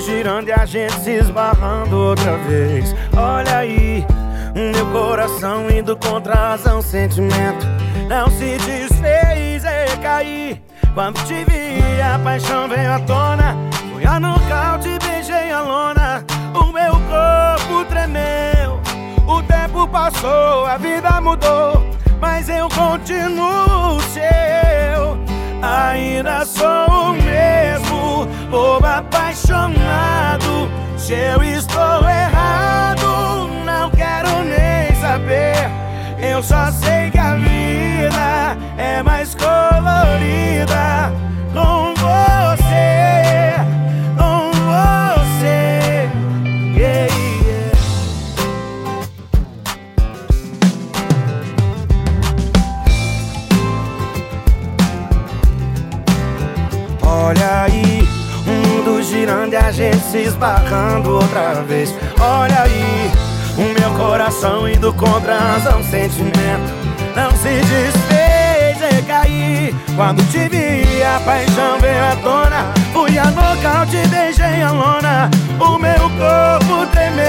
girando e a gente se esbarrando outra vez. Olha aí, meu coração indo contra a razão, sentimento não se desfez caí. Quando te vi, a paixão veio à tona. Fui a nocaute, beijei a lona. O meu corpo tremeu. O tempo passou, a vida mudou. Mas eu continuo seu. Se eu estou errado, não quero nem saber. Eu só sei que a vida é mais colorida com você, com você. Olha aí, e a gente se esbarrando outra vez. Olha aí, o meu coração indo contra a razão, sentimento não se desfez e caí. Quando te vi, a paixão veio à tona. Fui a nocaute, beijei a lona. O meu corpo tremeu.